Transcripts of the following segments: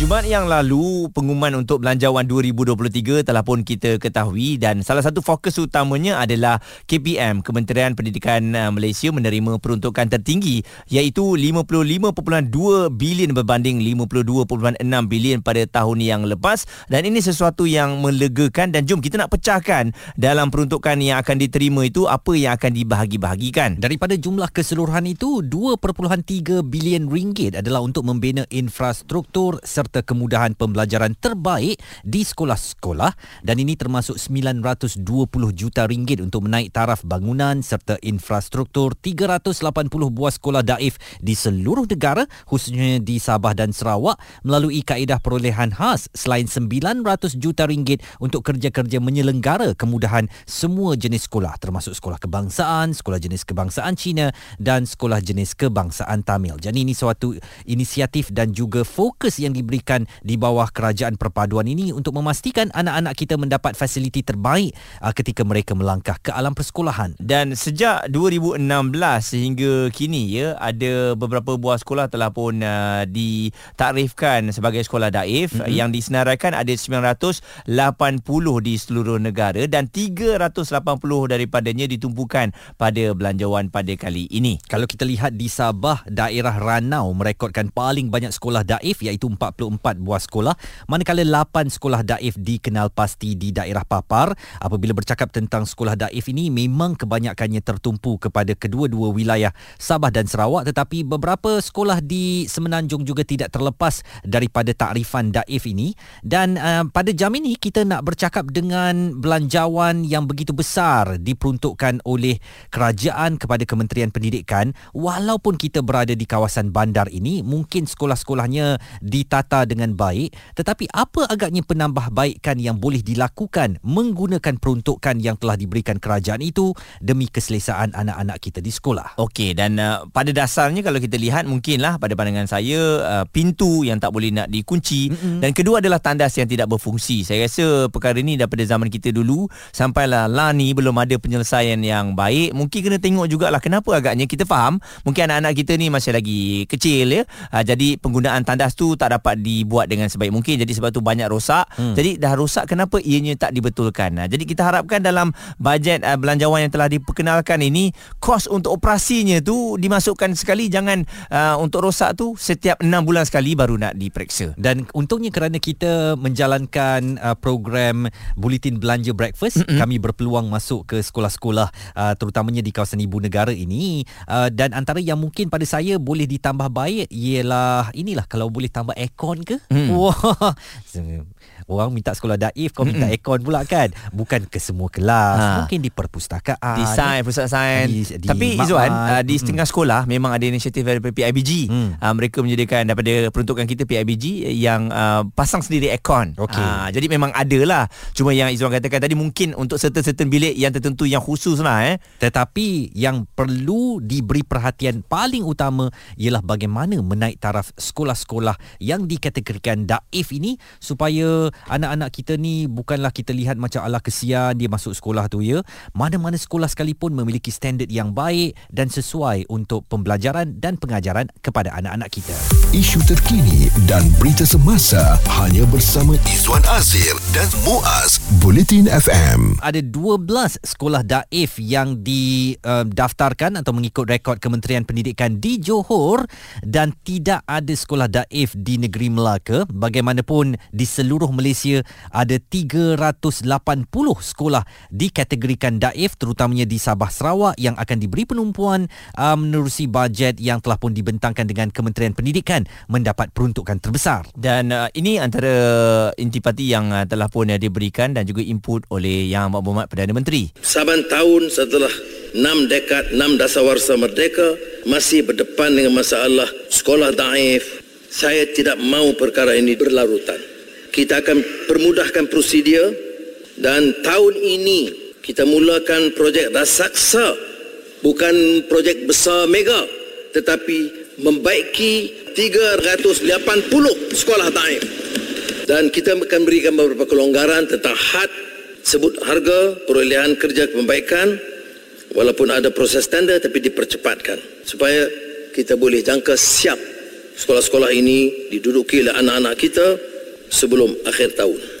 Jumaat yang lalu pengumuman untuk belanjawan 2023 telah pun kita ketahui dan salah satu fokus utamanya adalah KPM Kementerian Pendidikan uh, Malaysia menerima peruntukan tertinggi iaitu 55.2 bilion berbanding 52.6 bilion pada tahun yang lepas dan ini sesuatu yang melegakan dan jom kita nak pecahkan dalam peruntukan yang akan diterima itu apa yang akan dibahagi-bahagikan. Daripada jumlah keseluruhan itu 2.3 bilion ringgit adalah untuk membina infrastruktur serta serta kemudahan pembelajaran terbaik di sekolah-sekolah dan ini termasuk 920 juta ringgit untuk menaik taraf bangunan serta infrastruktur 380 buah sekolah daif di seluruh negara khususnya di Sabah dan Sarawak melalui kaedah perolehan khas selain 900 juta ringgit untuk kerja-kerja menyelenggara kemudahan semua jenis sekolah termasuk sekolah kebangsaan, sekolah jenis kebangsaan Cina dan sekolah jenis kebangsaan Tamil. Jadi ini suatu inisiatif dan juga fokus yang diberi diberikan di bawah kerajaan perpaduan ini untuk memastikan anak-anak kita mendapat fasiliti terbaik uh, ketika mereka melangkah ke alam persekolahan. Dan sejak 2016 sehingga kini ya ada beberapa buah sekolah telah pun uh, ditakrifkan sebagai sekolah daif mm-hmm. yang disenaraikan ada 980 di seluruh negara dan 380 daripadanya ditumpukan pada belanjawan pada kali ini. Kalau kita lihat di Sabah, daerah Ranau merekodkan paling banyak sekolah daif iaitu 24 buah sekolah manakala 8 sekolah daif dikenal pasti di daerah Papar. Apabila bercakap tentang sekolah daif ini memang kebanyakannya tertumpu kepada kedua-dua wilayah Sabah dan Sarawak tetapi beberapa sekolah di Semenanjung juga tidak terlepas daripada takrifan daif ini. Dan uh, pada jam ini kita nak bercakap dengan belanjawan yang begitu besar diperuntukkan oleh kerajaan kepada Kementerian Pendidikan. Walaupun kita berada di kawasan bandar ini mungkin sekolah-sekolahnya ditata dengan baik tetapi apa agaknya penambahbaikan yang boleh dilakukan menggunakan peruntukan yang telah diberikan kerajaan itu demi keselesaan anak-anak kita di sekolah? Okey dan uh, pada dasarnya kalau kita lihat mungkinlah pada pandangan saya uh, pintu yang tak boleh nak dikunci. Mm-hmm. dan kedua adalah tandas yang tidak berfungsi. Saya rasa perkara ini daripada zaman kita dulu sampailah lah ni belum ada penyelesaian yang baik. Mungkin kena tengok jugalah kenapa agaknya kita faham. Mungkin anak-anak kita ni masih lagi kecil ya. Uh, jadi penggunaan tandas tu tak dapat dibuat dengan sebaik mungkin. Jadi sebab tu banyak rosak. Hmm. jadi dah rosak kenapa ianya tak dibetulkan? Nah, jadi kita harapkan dalam bajet uh, belanjawan yang telah diperkenalkan ini kos untuk operasinya tu dimasukkan sekali jangan uh, untuk rosak tu setiap 6 bulan sekali baru nak diperiksa. Dan untungnya kerana kita menjalankan uh, program bulletin belanja breakfast mm-hmm. kami berpeluang masuk ke sekolah-sekolah uh, terutamanya di kawasan ibu negara ini. Uh, dan antara yang mungkin pada saya boleh ditambah baik ialah inilah kalau boleh tambah aircon aircon ke? Hmm. Wah. Orang minta sekolah daif kau minta hmm. aircon pula kan? Bukan ke semua kelas, ha. mungkin di perpustakaan. Di sains, perpustakaan. Di, di Tapi Izwan, uh, di setengah hmm. sekolah memang ada inisiatif daripada PIBG. Hmm. Uh, mereka menyediakan daripada peruntukan kita PIBG yang uh, pasang sendiri aircon. Okay. Uh, jadi memang ada lah. Cuma yang Izwan katakan tadi mungkin untuk certain-certain bilik yang tertentu yang khusus lah. Eh. Tetapi yang perlu diberi perhatian paling utama ialah bagaimana menaik taraf sekolah-sekolah yang di dikategorikan daif ini supaya anak-anak kita ni bukanlah kita lihat macam ala kesian dia masuk sekolah tu ya. Mana-mana sekolah sekalipun memiliki standard yang baik dan sesuai untuk pembelajaran dan pengajaran kepada anak-anak kita. Isu terkini dan berita semasa hanya bersama Izwan Azir dan Muaz Bulletin FM ada 12 sekolah daif yang didaftarkan atau mengikut rekod Kementerian Pendidikan di Johor dan tidak ada sekolah daif di negeri Melaka bagaimanapun di seluruh Malaysia ada 380 sekolah dikategorikan daif terutamanya di Sabah Sarawak yang akan diberi penumpuan uh, menerusi bajet yang telah pun dibentangkan dengan Kementerian Pendidikan mendapat peruntukan terbesar. Dan uh, ini antara intipati yang uh, telah pun uh, diberikan dan juga input oleh Yang Amat Berhormat Perdana Menteri. Saban tahun setelah 6 dekad 6 dasawarsa merdeka masih berdepan dengan masalah sekolah daif saya tidak mau perkara ini berlarutan. Kita akan permudahkan prosedur dan tahun ini kita mulakan projek Rasaksa bukan projek besar mega tetapi membaiki 380 sekolah taif dan kita akan berikan beberapa kelonggaran tentang had Sebut harga perolehan kerja pembaikan walaupun ada proses tender tapi dipercepatkan supaya kita boleh jangka siap sekolah-sekolah ini diduduki oleh anak-anak kita sebelum akhir tahun.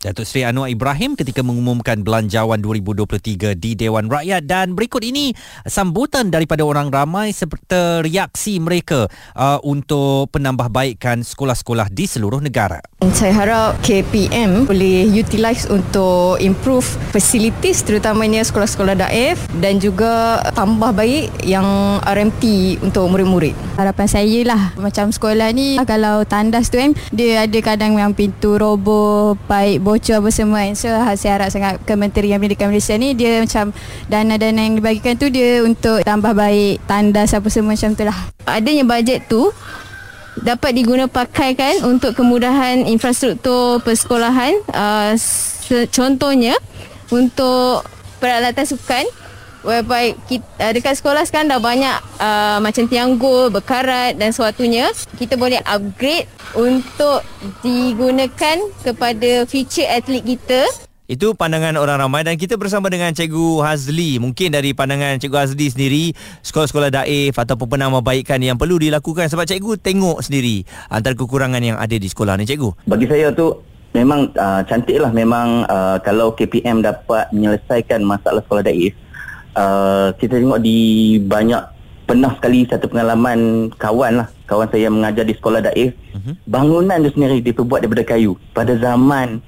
Datuk Seri Anwar Ibrahim ketika mengumumkan belanjawan 2023 di Dewan Rakyat dan berikut ini sambutan daripada orang ramai seperti reaksi mereka uh, untuk penambahbaikan sekolah-sekolah di seluruh negara. Saya harap KPM boleh utilize untuk improve facilities terutamanya sekolah-sekolah daif dan juga tambah baik yang RMT untuk murid-murid. Harapan saya lah macam sekolah ni kalau tandas tu kan dia ada kadang yang pintu roboh, baik bocor apa semua kan. So saya harap sangat Kementerian Pendidikan Malaysia ni dia macam dana-dana yang dibagikan tu dia untuk tambah baik tandas apa semua macam tu lah. Adanya bajet tu dapat diguna pakaikan untuk kemudahan infrastruktur persekolahan uh, contohnya untuk peralatan sukan whereby kita, uh, dekat sekolah sekarang dah banyak uh, macam tianggul, berkarat dan sewaktunya kita boleh upgrade untuk digunakan kepada future atlet kita itu pandangan orang ramai dan kita bersama dengan Cikgu Hazli. Mungkin dari pandangan Cikgu Hazli sendiri, sekolah-sekolah daif ataupun penambahbaikan yang perlu dilakukan sebab Cikgu tengok sendiri antara kekurangan yang ada di sekolah ni Cikgu. Bagi saya tu memang uh, cantik lah memang uh, kalau KPM dapat menyelesaikan masalah sekolah daif uh, kita tengok di banyak pernah sekali satu pengalaman kawan lah kawan saya yang mengajar di sekolah daif. Uh-huh. bangunan tu sendiri diperbuat daripada kayu. Pada zaman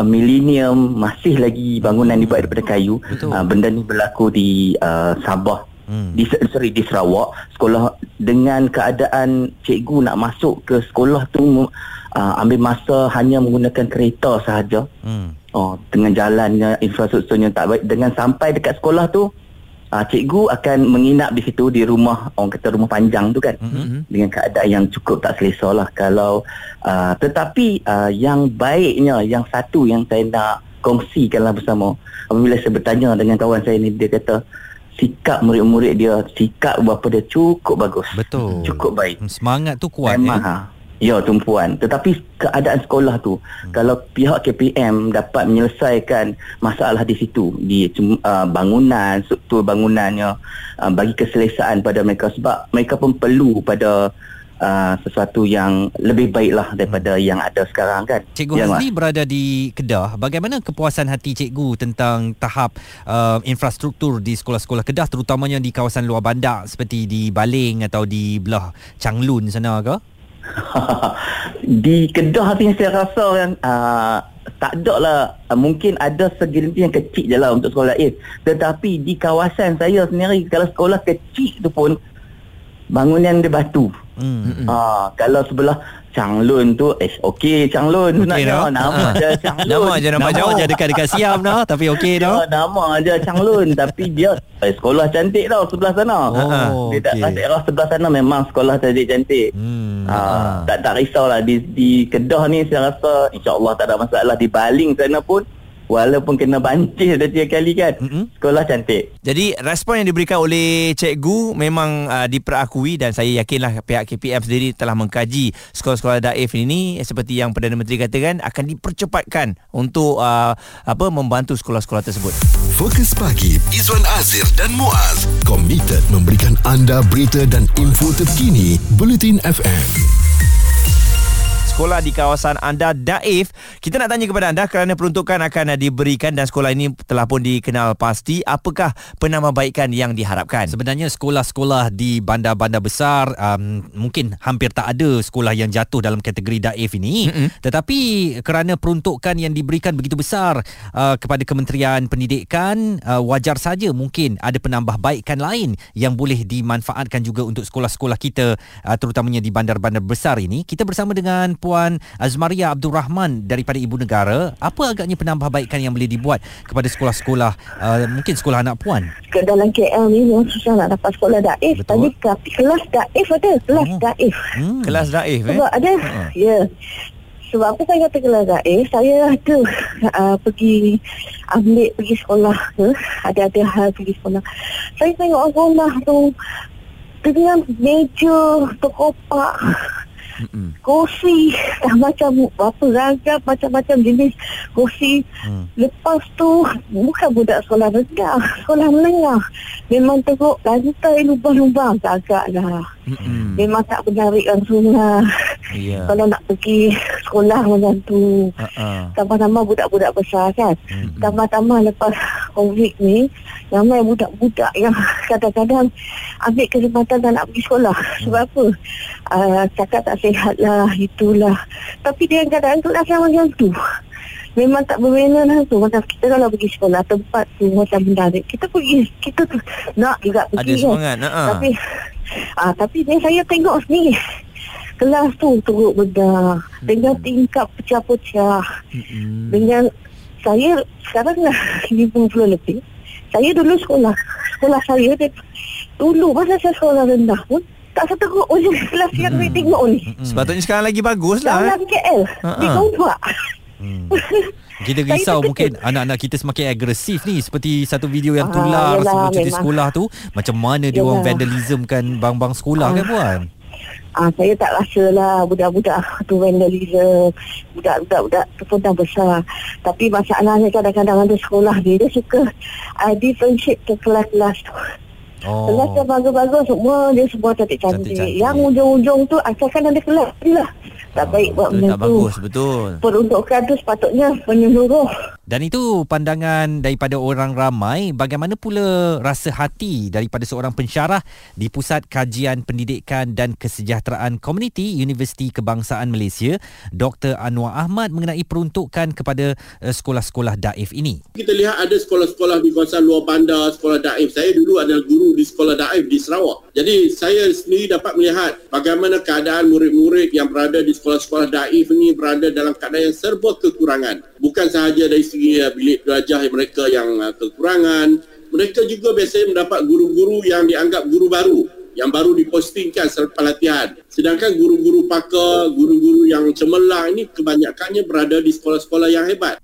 uh, milenium masih lagi bangunan dibuat daripada kayu. Uh, benda ni berlaku di uh, Sabah. Hmm. di sorry di Sarawak. Sekolah dengan keadaan cikgu nak masuk ke sekolah tu uh, ambil masa hanya menggunakan kereta sahaja. Hmm. oh dengan jalannya infrastrukturnya tak baik. Dengan sampai dekat sekolah tu uh, cikgu akan menginap di situ di rumah orang kata rumah panjang tu kan. Mm-hmm. dengan keadaan yang cukup tak selesa lah. Kalau uh, tetapi uh, yang baiknya yang satu yang saya nak kongsikanlah bersama. Apabila saya bertanya dengan kawan saya ni dia kata sikap murid-murid dia sikap bapa dia cukup bagus. Betul. Cukup baik. Semangat tu kuat Memang, ya. ha. Ya tumpuan Tetapi keadaan sekolah tu hmm. Kalau pihak KPM dapat menyelesaikan masalah di situ Di uh, bangunan, struktur bangunannya uh, Bagi keselesaan pada mereka Sebab mereka pun perlu pada uh, sesuatu yang lebih baiklah daripada hmm. yang ada sekarang kan Cikgu ya, Hazli berada di Kedah Bagaimana kepuasan hati cikgu tentang tahap uh, infrastruktur di sekolah-sekolah Kedah Terutamanya di kawasan luar bandar Seperti di Baling atau di belah Changlun sana ke? di Kedah yang saya rasa yang uh, tak ada lah. Mungkin ada segelintir yang kecil je lah untuk sekolah A. Tetapi di kawasan saya sendiri kalau sekolah kecil tu pun bangunan dia batu. Hmm. uh, kalau sebelah Changlun tu eh okey Changlun okay, no? nama je Changlun nama je nampak jauh je dekat-dekat Siam dah tapi okey dah. Ya, nama je Changlun tapi dia eh, sekolah cantik tau sebelah sana. Oh, dia okay. tak daerah sebelah sana memang sekolah cantik-cantik hmm. ha, tak tak risaulah. Di di Kedah ni saya rasa insyaallah tak ada masalah. Di Baling sana pun Walaupun kena bancis dah tiga kali kan mm-hmm. Sekolah cantik. Jadi respon yang diberikan oleh cikgu Memang uh, diperakui Dan saya yakinlah pihak KPM sendiri Telah mengkaji sekolah-sekolah daif ini. Seperti yang Perdana Menteri katakan Akan dipercepatkan Untuk uh, apa membantu sekolah-sekolah tersebut. Fokus pagi Izwan Azir dan Muaz. Komited memberikan anda berita dan info terkini Bulletin FM sekolah di kawasan anda Daif. Kita nak tanya kepada anda kerana peruntukan akan diberikan dan sekolah ini telah pun dikenal pasti. Apakah penambahbaikan yang diharapkan? Sebenarnya sekolah-sekolah di bandar-bandar besar um, mungkin hampir tak ada sekolah yang jatuh dalam kategori Daif ini. Mm-hmm. Tetapi kerana peruntukan yang diberikan begitu besar uh, kepada Kementerian Pendidikan, uh, wajar saja mungkin ada penambahbaikan lain yang boleh dimanfaatkan juga untuk sekolah-sekolah kita uh, terutamanya di bandar-bandar besar ini. Kita bersama dengan Puan Azmaria Abdul Rahman daripada Ibu Negara, apa agaknya penambahbaikan yang boleh dibuat kepada sekolah-sekolah uh, mungkin sekolah anak puan? Ke dalam KL ni memang susah nak dapat sekolah daif. Tadi tapi kelas daif ada, kelas oh. daif. Hmm. Kelas daif eh? Sebab ada. Uh-huh. Ya. Yeah. Sebab apa saya kata kelas daif? Saya ada uh, pergi ambil pergi sekolah ke, ada-ada hal pergi sekolah. Saya tengok rumah tu dengan meja terkopak Mm-mm. Kursi macam apa ragam macam-macam jenis kursi. Hmm. Lepas tu bukan budak sekolah rendah, sekolah menengah. Memang teruk lantai lubang-lubang agak lah. Mm-mm. Memang tak menarik langsung lah. Ya. Kalau nak pergi sekolah macam tu. Tambah-tambah budak-budak besar kan. Mm-mm. Tambah-tambah lepas COVID ni Ramai budak-budak yang kadang-kadang Ambil kesempatan tak nak pergi sekolah Sebab apa? Uh, cakap tak sihat lah Itulah Tapi dia kadang-kadang tu rasa macam tu Memang tak berbeza lah tu Macam kita kalau pergi sekolah Tempat tu macam menarik Kita pergi Kita tu nak juga pergi Ada semangat. Ha. Tapi ah, Tapi ni saya tengok ni Kelas tu teruk bedah Dengan tingkap pecah-pecah Mm-mm. dengan saya sekarang dah 50 lebih. Saya dulu sekolah. Sekolah saya dulu masa saya sekolah rendah pun tak seteruk macam kelas yang saya tengok ni. Sepatutnya sekarang lagi bagus lah. Dalam Eh. KL. Ha-ha. Di Gombak. Hmm. Kita risau mungkin anak-anak kita semakin agresif ni seperti satu video yang Ah, tular yelah, sebelum cuti memang. sekolah tu macam mana dia orang Yelah. vandalism kan bang-bang sekolah kan puan Ah, saya tak rasa lah budak-budak tu vandalism. Budak-budak tu pun dah besar. Tapi masalahnya kadang-kadang ada sekolah ni, dia suka uh, differentiate ke kelas-kelas tu. Oh Kelas yang bagus-bagus semua dia semua cantik-cantik. Cantik-cantik. Yang ujung-ujung tu asalkan ada kelas lah. Tak baik buat Betul, benda tak tu. bagus betul. Peruntukan tu sepatutnya menyeluruh. Dan itu pandangan daripada orang ramai bagaimana pula rasa hati daripada seorang pensyarah di Pusat Kajian Pendidikan dan Kesejahteraan Komuniti Universiti Kebangsaan Malaysia Dr Anwar Ahmad mengenai peruntukan kepada uh, sekolah-sekolah daif ini. Kita lihat ada sekolah-sekolah di kawasan luar bandar, sekolah daif. Saya dulu adalah guru di sekolah daif di Sarawak. Jadi saya sendiri dapat melihat bagaimana keadaan murid-murid yang berada di sekolah-sekolah daif ini berada dalam keadaan yang serba kekurangan. Bukan sahaja dari segi uh, bilik belajar mereka yang uh, kekurangan, mereka juga biasanya mendapat guru-guru yang dianggap guru baru yang baru dipostingkan selepas latihan. Sedangkan guru-guru pakar, guru-guru yang cemerlang ini kebanyakannya berada di sekolah-sekolah yang hebat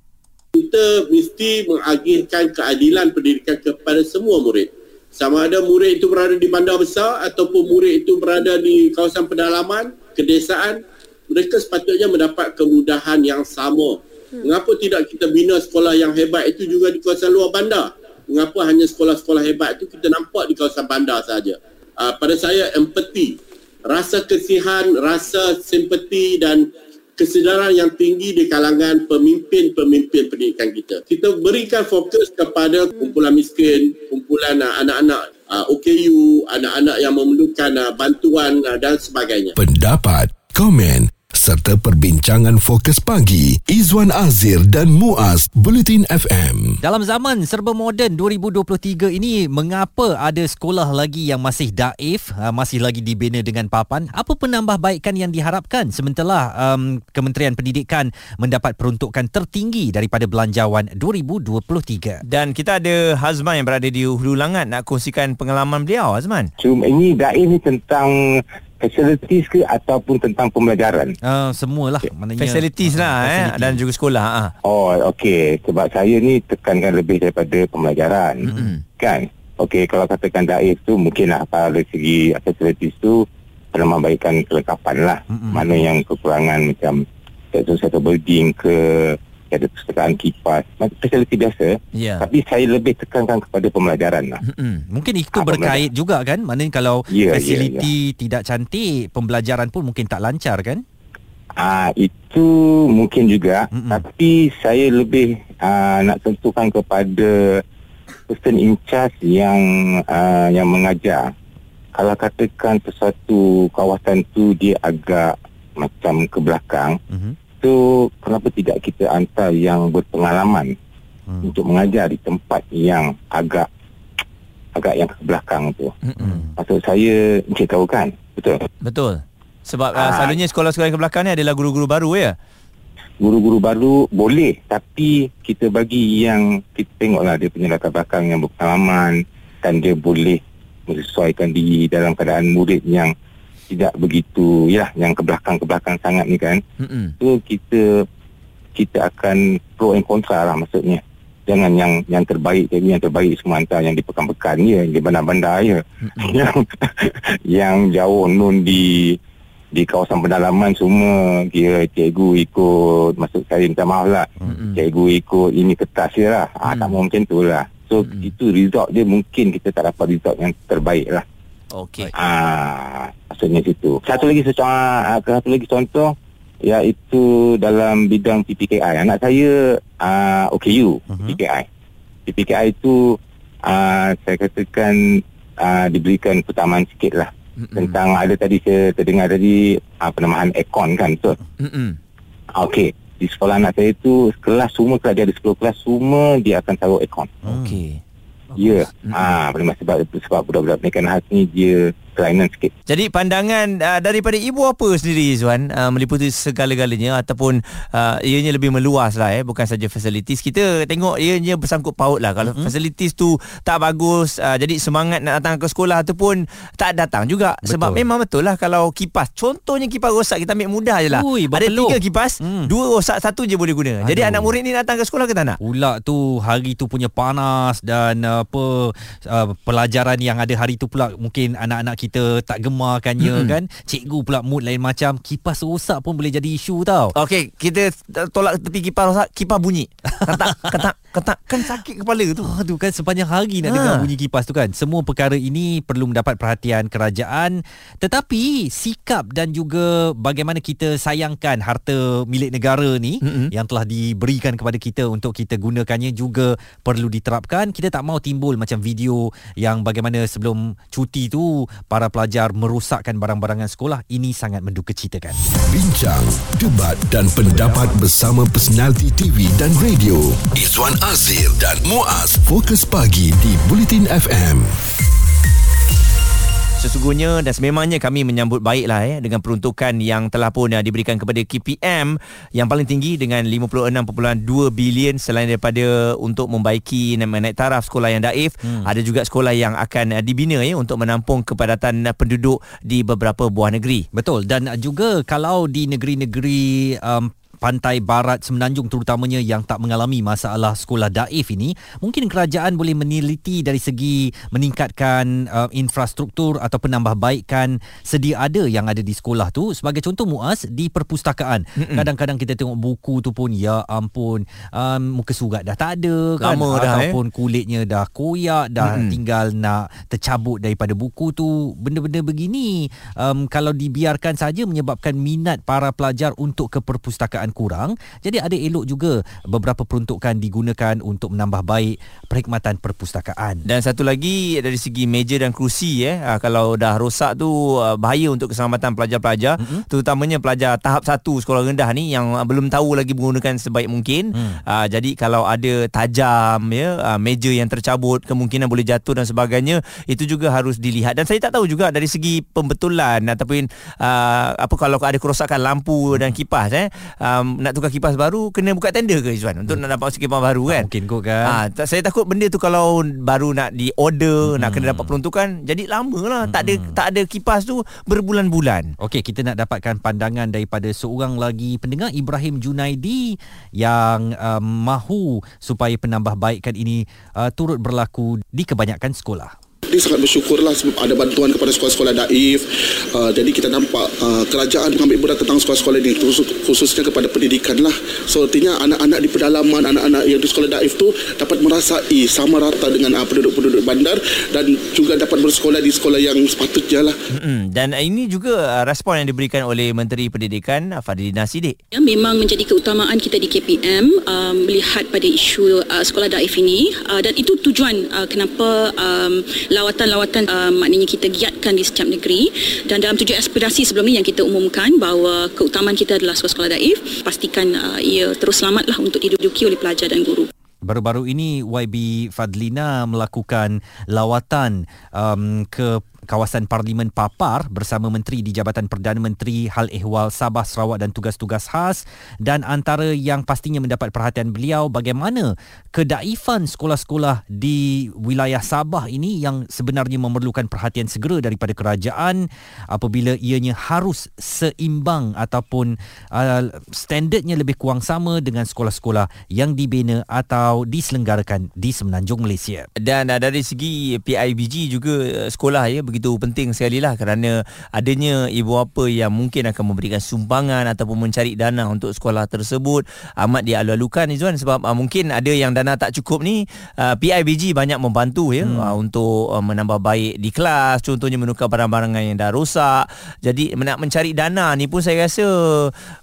kita mesti mengagihkan keadilan pendidikan kepada semua murid. Sama ada murid itu berada di bandar besar ataupun murid itu berada di kawasan pedalaman, kedesaan, mereka sepatutnya mendapat kemudahan yang sama. Mengapa tidak kita bina sekolah yang hebat itu juga di kawasan luar bandar? Mengapa hanya sekolah-sekolah hebat itu kita nampak di kawasan bandar saja? Uh, pada saya empati, rasa kesihan, rasa simpati dan kesedaran yang tinggi di kalangan pemimpin-pemimpin pendidikan kita. Kita berikan fokus kepada kumpulan miskin, kumpulan uh, anak-anak uh, OKU, anak-anak yang memerlukan uh, bantuan uh, dan sebagainya. Pendapat, komen serta perbincangan fokus pagi Izwan Azir dan Muaz Bulletin FM. Dalam zaman serba moden 2023 ini, mengapa ada sekolah lagi yang masih daif, uh, masih lagi dibina dengan papan? Apa penambahbaikan yang diharapkan sementara um, Kementerian Pendidikan mendapat peruntukan tertinggi daripada belanjawan 2023? Dan kita ada Hazman yang berada di Hulu Langat nak kongsikan pengalaman beliau Hazman. Cuma ini daif ni tentang facilities ke ataupun tentang pembelajaran? Uh, semualah maknanya Facilities lah eh facility. dan juga sekolah ah. Oh, okey. Sebab saya ni tekankan lebih daripada pembelajaran. Mm-mm. Kan? Okey, kalau katakan daif tu mungkinlah pada segi facilities tu penambahbaikan kelengkapan lah. Mm-mm. Mana yang kekurangan macam satu-satu building ke ada perpustakaan kipas, fasiliti biasa. Ya. Tapi saya lebih tekankan kepada pembelajaran lah. Mm-mm. Mungkin itu Apa berkait juga kan? Maknanya kalau Ya, ya, fasiliti tidak cantik, pembelajaran pun mungkin tak lancar kan? Ah itu mungkin juga Mm-mm. tapi saya lebih ah, nak tentukan kepada person in charge yang ah, yang mengajar. Kalau katakan sesuatu kawasan tu dia agak macam ke belakang, Mhm. Tu kenapa tidak kita hantar yang berpengalaman Hmm. untuk mengajar di tempat yang agak agak yang ke belakang tu. Mm-mm. Maksud saya encik tahu kan? Betul. Betul. Sebab uh, Ah. selalunya sekolah-sekolah yang ke belakang ni adalah guru-guru baru ya. guru-guru baru boleh tapi kita bagi yang kita tengoklah dia punya latar belakang yang berpengalaman dan dia boleh menyesuaikan diri dalam keadaan murid yang tidak begitu ya yang ke belakang ke belakang sangat ni kan Mm-mm. so kita kita akan pro and kontra lah maksudnya jangan yang yang terbaik jadi yang terbaik semua hantar yang di pekan-pekan ya di bandar-bandar ya yang yang jauh nun di di kawasan pendalaman semua kira cikgu ikut maksud saya minta maaf lah mm-hmm. cikgu ikut ini kertas je lah mm. ah, tak mau macam tu lah so mm-hmm. itu result dia mungkin kita tak dapat result yang terbaik lah Okey. Ah, maksudnya situ. Satu lagi secontoh, satu lagi contoh iaitu dalam bidang PPKI. Anak saya uh, OKU uh-huh. PPKI. PPKI itu uh, saya katakan uh, diberikan keutamaan sikit lah. Uh-huh. Tentang ada tadi saya terdengar tadi uh, penamahan aircon kan. So, uh-huh. Okey. Di sekolah anak saya itu kelas semua kelas dia ada 10 kelas semua dia akan taruh aircon. Okey. Ya. Mm-hmm. Ah, ha, sebab sebab budak-budak mekan khas ni dia kelainan sikit. Jadi pandangan uh, daripada ibu apa sendiri Zuan uh, meliputi segala-galanya ataupun uh, ianya lebih meluas lah eh bukan saja facilities kita tengok ianya bersangkut paut lah kalau mm-hmm. facilities tu tak bagus uh, jadi semangat nak datang ke sekolah ataupun tak datang juga betul. sebab memang betul lah kalau kipas contohnya kipas rosak kita ambil mudah je lah Ui, ada tiga kipas mm. dua rosak satu je boleh guna Aduh. jadi anak murid ni datang ke sekolah ke tak nak? Pula tu hari tu punya panas dan apa uh, pelajaran yang ada hari tu pula mungkin anak-anak kita tak gemarkannya mm-hmm. kan? Cikgu pula mood lain macam kipas rosak pun boleh jadi isu tau. Okey kita tolak tepi kipas rosak kipas bunyi. Ketak ketak ketak kan sakit kepala tu. Aduh kan sepanjang hari nak ha. dengar bunyi kipas tu kan? Semua perkara ini perlu mendapat perhatian kerajaan. Tetapi sikap dan juga bagaimana kita sayangkan harta milik negara ni mm-hmm. yang telah diberikan kepada kita untuk kita gunakannya juga perlu diterapkan. Kita tak mau timbul macam video yang bagaimana sebelum cuti tu para pelajar merosakkan barang-barangan sekolah ini sangat mendukacitakan. Bincang, debat dan pendapat bersama personaliti TV dan radio Izwan Azir dan Muaz Fokus Pagi di Bulletin FM. Sesungguhnya dan sememangnya kami menyambut baiklah eh dengan peruntukan yang telah pun uh, diberikan kepada KPM yang paling tinggi dengan 56.2 bilion selain daripada untuk membaiki naik taraf sekolah yang daif hmm. ada juga sekolah yang akan uh, dibina ya untuk menampung kepadatan uh, penduduk di beberapa buah negeri. Betul dan juga kalau di negeri-negeri um, pantai barat semenanjung terutamanya yang tak mengalami masalah sekolah daif ini mungkin kerajaan boleh meneliti dari segi meningkatkan uh, infrastruktur atau penambahbaikan sedia ada yang ada di sekolah tu sebagai contoh muas di perpustakaan Mm-mm. kadang-kadang kita tengok buku tu pun ya ampun um, muka surat dah tak ada kan Lama dah, ataupun eh? kulitnya dah koyak dah Mm-mm. tinggal nak tercabut daripada buku tu benda-benda begini um, kalau dibiarkan saja menyebabkan minat para pelajar untuk ke perpustakaan kurang. Jadi ada elok juga beberapa peruntukan digunakan untuk menambah baik perkhidmatan perpustakaan. Dan satu lagi dari segi meja dan kerusi eh ah, kalau dah rosak tu ah, bahaya untuk keselamatan pelajar-pelajar. Mm-hmm. terutamanya pelajar tahap satu sekolah rendah ni yang ah, belum tahu lagi menggunakan sebaik mungkin. Mm. uh, jadi kalau ada tajam ya uh, meja yang tercabut kemungkinan boleh jatuh dan sebagainya itu juga harus dilihat. Dan saya tak tahu juga dari segi pembetulan ataupun uh, apa kalau ada kerosakan lampu dan kipas eh uh, um, nak tukar kipas baru kena buka tender ke Izwan untuk hmm. nak dapat kipas baru kan? mungkin kot kan. Ha, tak, saya takut benda tu kalau baru nak di order, hmm. nak kena dapat peruntukan, jadi lama lah. Hmm. Tak ada tak ada kipas tu berbulan-bulan. Okey, kita nak dapatkan pandangan daripada seorang lagi pendengar Ibrahim Junaidi yang um, mahu supaya penambahbaikan ini uh, turut berlaku di kebanyakan sekolah dia sangat bersyukurlah sebab ada bantuan kepada sekolah-sekolah daif. Uh, jadi kita nampak uh, kerajaan mengambil berat tentang sekolah-sekolah ini khusus, khususnya kepada pendidikan lah. So artinya anak-anak di pedalaman, anak-anak yang di sekolah daif tu dapat merasai sama rata dengan uh, penduduk-penduduk bandar dan juga dapat bersekolah di sekolah yang sepatutnya lah. Mm-hmm. Dan ini juga uh, respon yang diberikan oleh Menteri Pendidikan Fadilina Sidik. Ya, memang menjadi keutamaan kita di KPM uh, melihat pada isu uh, sekolah daif ini uh, dan itu tujuan uh, kenapa um, lawatan-lawatan uh, maknanya kita giatkan di setiap negeri dan dalam tujuan aspirasi sebelum ini yang kita umumkan bahawa keutamaan kita adalah sekolah-sekolah daif pastikan uh, ia terus selamatlah untuk diduduki oleh pelajar dan guru. Baru-baru ini YB Fadlina melakukan lawatan um, ke kawasan Parlimen Papar bersama Menteri di Jabatan Perdana Menteri Hal Ehwal Sabah Sarawak dan tugas-tugas khas dan antara yang pastinya mendapat perhatian beliau bagaimana kedaifan sekolah-sekolah di wilayah Sabah ini yang sebenarnya memerlukan perhatian segera daripada kerajaan apabila ianya harus seimbang ataupun uh, standardnya lebih kurang sama dengan sekolah-sekolah yang dibina atau diselenggarakan di semenanjung Malaysia. Dan uh, dari segi PIBG juga uh, sekolah ya begitu penting sekali lah kerana adanya ibu bapa yang mungkin akan memberikan sumbangan ataupun mencari dana untuk sekolah tersebut amat dialu-alukan Izwan sebab uh, mungkin ada yang dana tak cukup ni uh, PIBG banyak membantu ya hmm. uh, untuk uh, menambah baik di kelas contohnya menukar barang-barang yang dah rosak jadi nak mencari dana ni pun saya rasa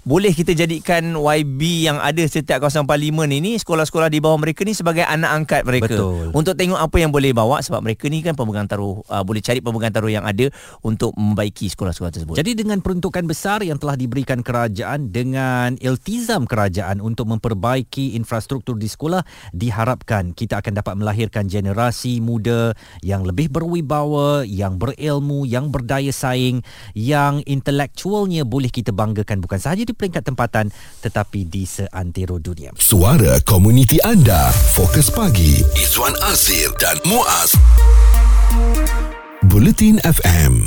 boleh kita jadikan YB yang ada setiap kawasan parlimen ini sekolah-sekolah di bawah mereka ni sebagai anak angkat mereka Betul. untuk tengok apa yang boleh bawa sebab mereka ni kan pemegang taruh uh, boleh cari pemegang taruh yang ada untuk membaiki sekolah-sekolah tersebut. Jadi dengan peruntukan besar yang telah diberikan kerajaan dengan iltizam kerajaan untuk memperbaiki infrastruktur di sekolah diharapkan kita akan dapat melahirkan generasi muda yang lebih berwibawa, yang berilmu, yang berdaya saing, yang intelektualnya boleh kita banggakan bukan sahaja di peringkat tempatan tetapi di seantero dunia. Suara komuniti anda. Fokus pagi. Izwan Azir dan Muaz. Bulletin FM.